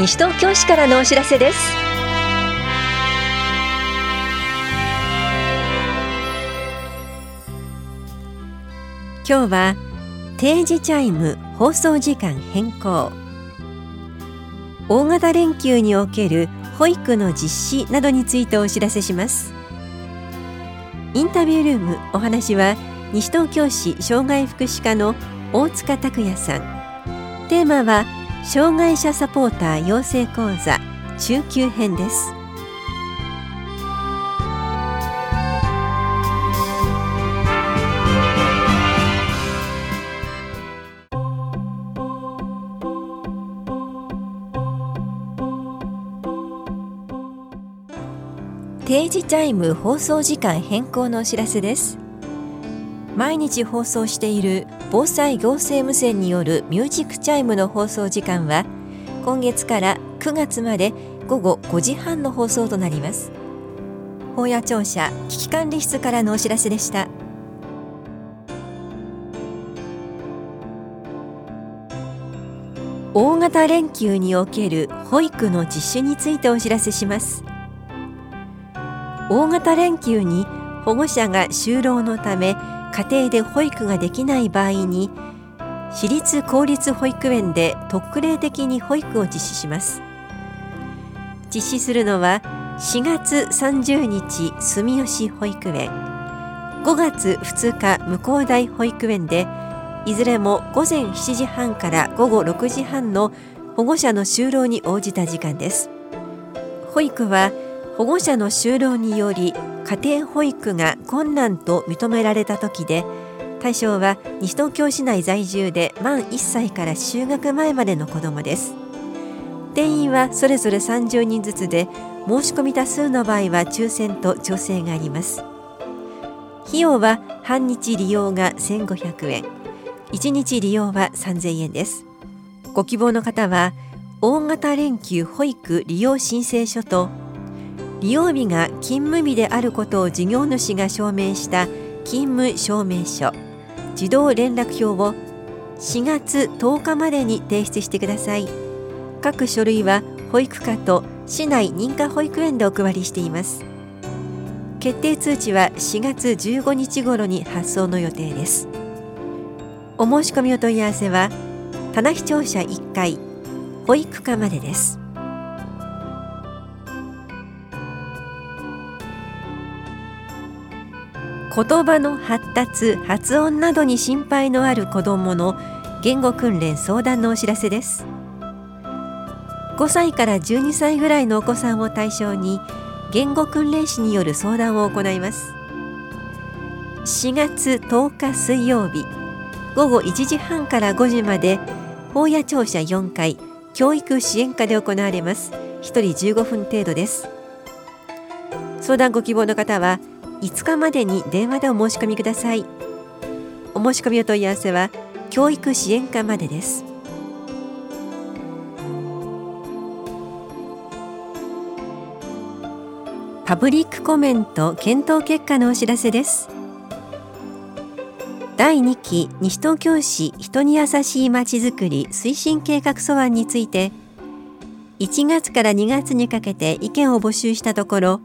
西東京市からのお知らせです。今日は定時チャイム放送時間変更。大型連休における保育の実施などについてお知らせします。インタビュールームお話は西東京市障害福祉課の大塚拓也さん。テーマは障害者サポーター養成講座中級編です。定時チャイム放送時間変更のお知らせです。毎日放送している防災行政無線によるミュージックチャイムの放送時間は今月から9月まで午後5時半の放送となります。保谷庁舎危機管理室からのお知らせでした。大型連休における保育の実施についてお知らせします。大型連休に保護者が就労のため家庭で保育ができない場合に私立公立保育園で特例的に保育を実施します。実施するのは4月30日住吉保育園5月2日向こう大保育園でいずれも午前7時半から午後6時半の保護者の就労に応じた時間です。保育は保護者の就労により家庭保育が困難と認められた時で対象は西東京市内在住で満1歳から就学前までの子どもです。定員はそれぞれ30人ずつで申し込み多数の場合は抽選と調整があります。費用は半日利用が1500円。1日利用は3000円です。ご希望の方は大型連休保育利用申請書と利用日が勤務日であることを事業主が証明した勤務証明書。児童連絡票を4月10日までに提出してください。各書類は保育課と市内認可保育園でお配りしています。決定通知は4月15日頃に発送の予定です。お申し込みお問い合わせは棚視聴者1階保育課までです。言葉の発達発音などに心配のある子どもの言語訓練相談のお知らせです。5歳から12歳ぐらいのお子さんを対象に言語訓練士による相談を行います。4月10日水曜日午後1時半から5時まで法屋庁舎4階教育支援課で行われます。1人15分程度です。相談ご希望の方は5日までに電話でお申し込みください。お申し込みお問い合わせは教育支援課までです。パブリックコメント検討結果のお知らせです。第2期西東京市人に優しいまちづくり推進計画素案について1月から2月にかけて意見を募集したところ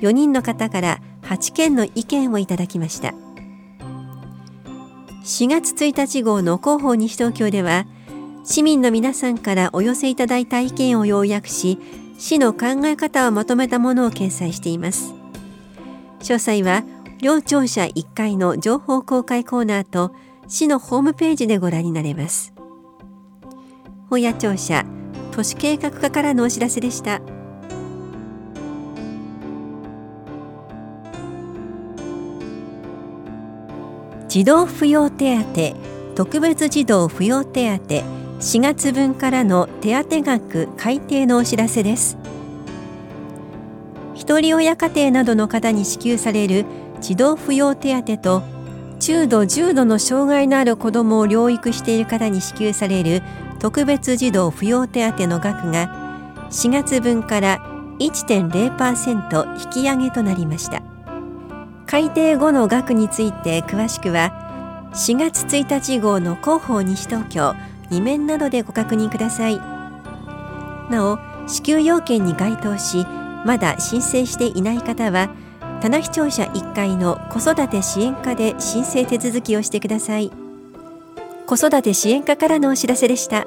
4人の方から8件の意見をいただきました。4月1日号の広報西東京では市民の皆さんからお寄せいただいた意見を要約し市の考え方をまとめたものを掲載しています。詳細は両庁舎1階の情報公開コーナーと市のホームページでご覧になれます。本屋庁舎都市計画課からのお知らせでした。児童扶養手当特別児童扶養手当4月分からの手当額改定のお知らせです。一人親家庭などの方に支給される児童扶養手当と中度重度の障害のある子どもを療育している方に支給される特別児童扶養手当の額が4月分から1.0%引き上げとなりました。改定後の額について詳しくは4月1日号の広報西東京2面などでご確認ください。なお支給要件に該当しまだ申請していない方は棚視聴者1階の子育て支援課で申請手続きをしてください。子育て支援課からのお知らせでした。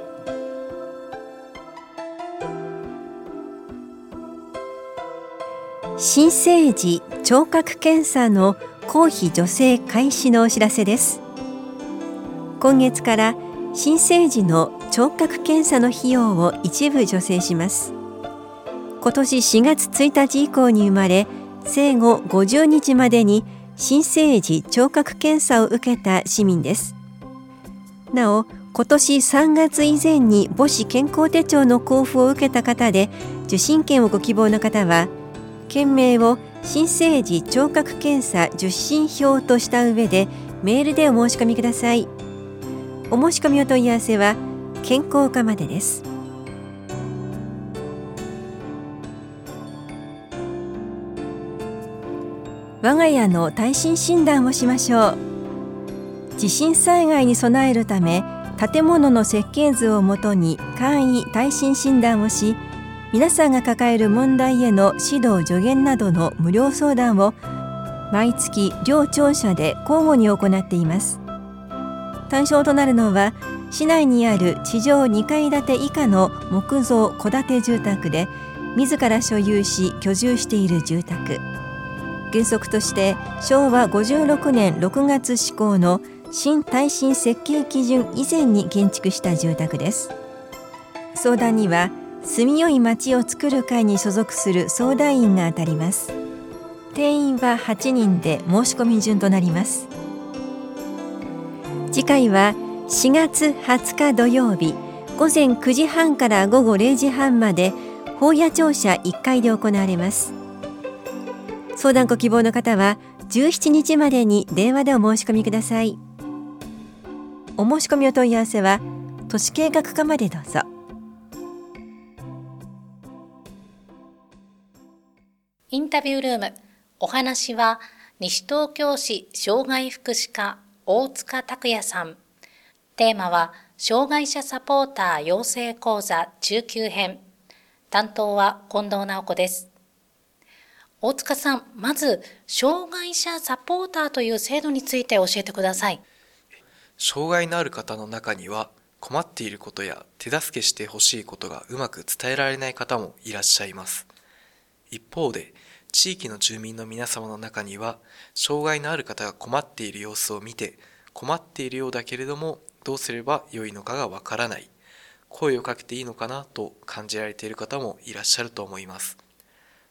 新生児聴覚検査の公費助成開始のお知らせです。今月から新生児の聴覚検査の費用を一部助成します。今年4月1日以降に生まれ生後50日までに新生児聴覚検査を受けた市民です。なお今年3月以前に母子健康手帳の交付を受けた方で受診券をご希望の方は件名を新生児聴覚検査受診票とした上でメールでお申し込みください。お申し込みお問い合わせは健康課までです。我が家の耐震診断をしましょう。地震災害に備えるため建物の設計図をもとに簡易耐震診断をし皆さんが抱える問題への指導助言などの無料相談を毎月両庁舎で交互に行っています。対象となるのは市内にある地上2階建て以下の木造戸建て住宅で自ら所有し居住している住宅。原則として昭和56年6月施行の新耐震設計基準以前に建築した住宅です。相談には住みよい町を作る会に所属する相談員が当たります。定員は8人で申し込み順となります。次回は4月20日土曜日午前9時半から午後0時半まで法屋庁舎1階で行われます。相談ご希望の方は17日までに電話でお申し込みください。お申し込みお問い合わせは都市計画課までどうぞ。インタビュールーム。お話は西東京市障害福祉課大塚拓也さん。テーマは障害者サポーター養成講座中級編。担当は近藤直子です。大塚さんまず障害者サポーターという制度について教えてください。障害のある方の中には困っていることや手助けしてほしいことがうまく伝えられない方もいらっしゃいます。一方で地域の住民の皆様の中には障害のある方が困っている様子を見て困っているようだけれどもどうすればよいのかがわからない。声をかけていいのかなと感じられている方もいらっしゃると思います。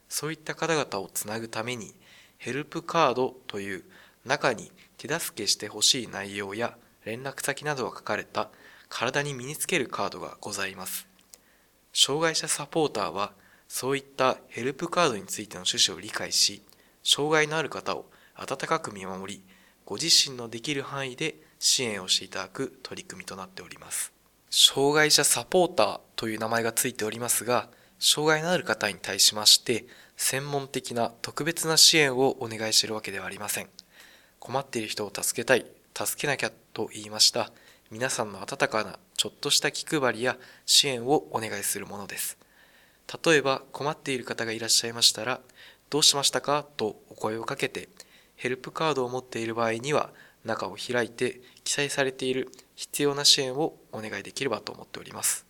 そういった方々をつなぐためにヘルプカードという中に手助けしてほしい内容や連絡先などが書かれた体に身につけるカードがございます。障害者サポーターはそういったヘルプカードについての趣旨を理解し、障害のある方を温かく見守り、ご自身のできる範囲で支援をしていただく取り組みとなっております。障害者サポーターという名前がついておりますが、障害のある方に対しまして、専門的な特別な支援をお願いしているわけではありません。困っている人を助けたい、助けなきゃと言いました、皆さんの温かなちょっとした気配りや支援をお願いするものです。例えば困っている方がいらっしゃいましたら、どうしましたか？とお声をかけて、ヘルプカードを持っている場合には、中を開いて記載されている必要な支援をお願いできればと思っております。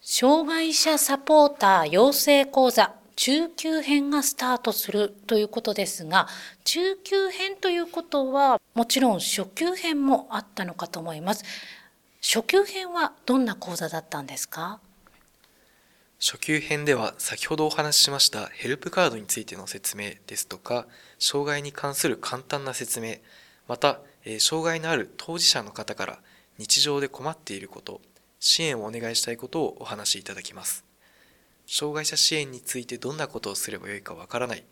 障害者サポーター養成講座中級編がスタートするということですが、中級編ということはもちろん初級編もあったのかと思います。初級編はどんな講座だったんですか？初級編では先ほどお話ししましたヘルプカードについての説明ですとか、障害に関する簡単な説明、また、え障害のある当事者の方から日常で困っていること、支援をお願いしたいことをお話しいただきます。障害者支援についてどんなことをすればよいかわからない、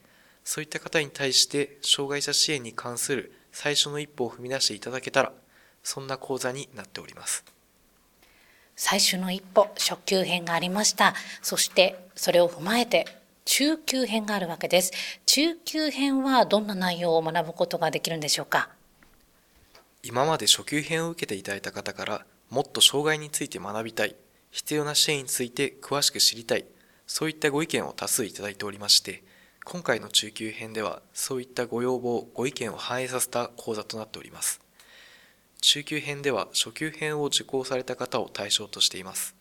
そういった方に対して障害者支援に関する最初の一歩を踏み出していただけたら、そんな講座になっております。最初の一歩、初級編がありました。そしてそれを踏まえて中級編があるわけです。中級編はどんな内容を学ぶことができるんでしょうか？今まで初級編を受けていただいた方からもっと障害について学びたい、必要な支援について詳しく知りたい、そういったご意見を多数いただいておりまして、今回の中級編ではそういったご要望、ご意見を反映させた講座となっております。中級編では初級編を受講された方を対象としています。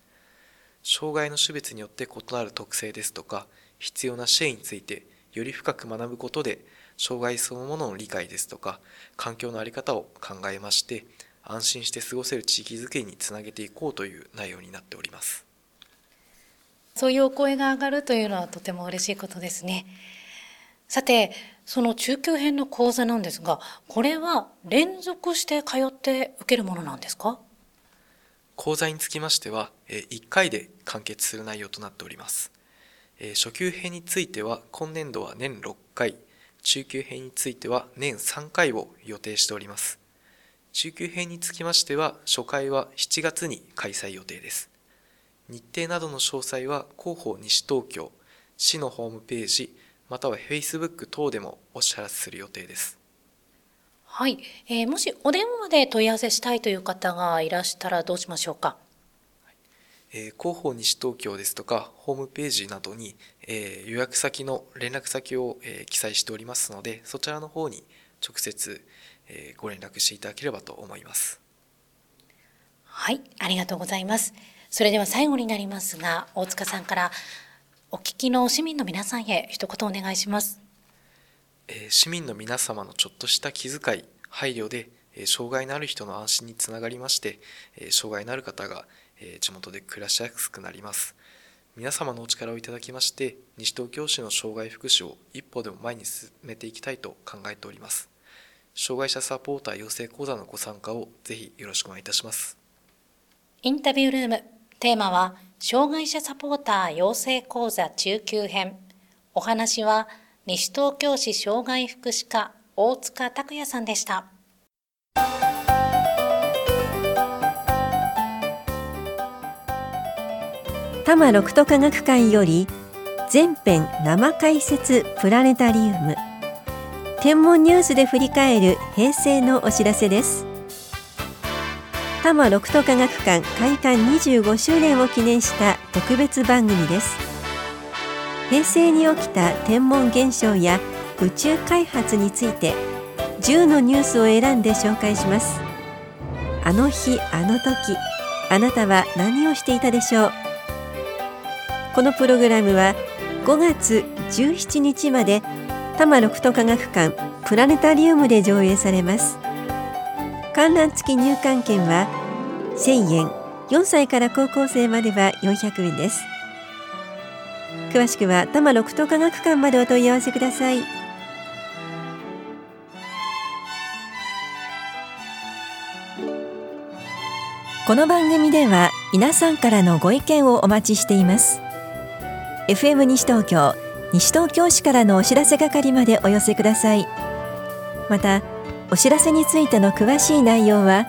障害の種別によって異なる特性ですとか、必要な支援についてより深く学ぶことで、障害そのものの理解ですとか、環境の在り方を考えまして、安心して過ごせる地域づくりにつなげていこうという内容になっております。そういうお声が上がるというのはとても嬉しいことですね。さて、その中級編の講座なんですが、これは連続して通って受けるものなんですか？講座につきましては、1回で完結する内容となっております。初級編については、今年度は年6回、中級編については年3回を予定しております。中級編につきましては、初回は7月に開催予定です。日程などの詳細は広報西東京、市のホームページ、または Facebook 等でもお知らせする予定です。はい、えー、もしお電話で問い合わせしたいという方がいらしたらどうしましょうか？えー、広報西東京ですとかホームページなどに、えー、予約先の連絡先を、えー、記載しておりますのでそちらの方に直接、えー、ご連絡していただければと思います。はい。ありがとうございます。それでは最後になりますが大塚さんからお聞きの市民の皆さんへ一言お願いします。え市民の皆様のちょっとした気遣い、配慮で、え障害のある人の安心につながりまして、え障害のある方が、え地元で暮らしやすくなります。皆様のお力をいただきまして、西東京市の障害福祉を一歩でも前に進めていきたいと考えております。障害者サポーター養成講座のご参加をぜひよろしくお願いいたします。インタビュールーム、テーマは、障害者サポーター養成講座中級編。お話は、西東京市障害福祉課大塚拓也さんでした。多摩六都科学館より全編生解説プラネタリウム天文ニュースで振り返る平成のお知らせです多摩六都科学館開館25周年を記念した特別番組です。平成に起きた天文現象や宇宙開発について10のニュースを選んで紹介します。あの日あの時あなたは何をしていたでしょう？このプログラムは5月17日まで多摩六都科学館プラネタリウムで上映されます。観覧付き入館券は1000円。4歳から高校生までは400円です。詳しくは多摩六都科学館までお問い合わせください。この番組では皆さんからのご意見をお待ちしています。FM 西東京西東京市からのお知らせ係までお寄せください。またお知らせについての詳しい内容は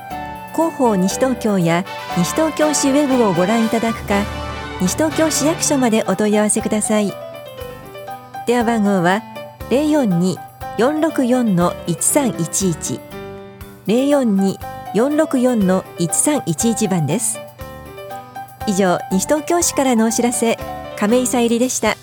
広報西東京や西東京市ウェブをご覧いただくか西東京市役所までお問い合わせください。電話番号は042-464-1311 042-464-1311番です。以上西東京市からのお知らせ亀井さゆりでした。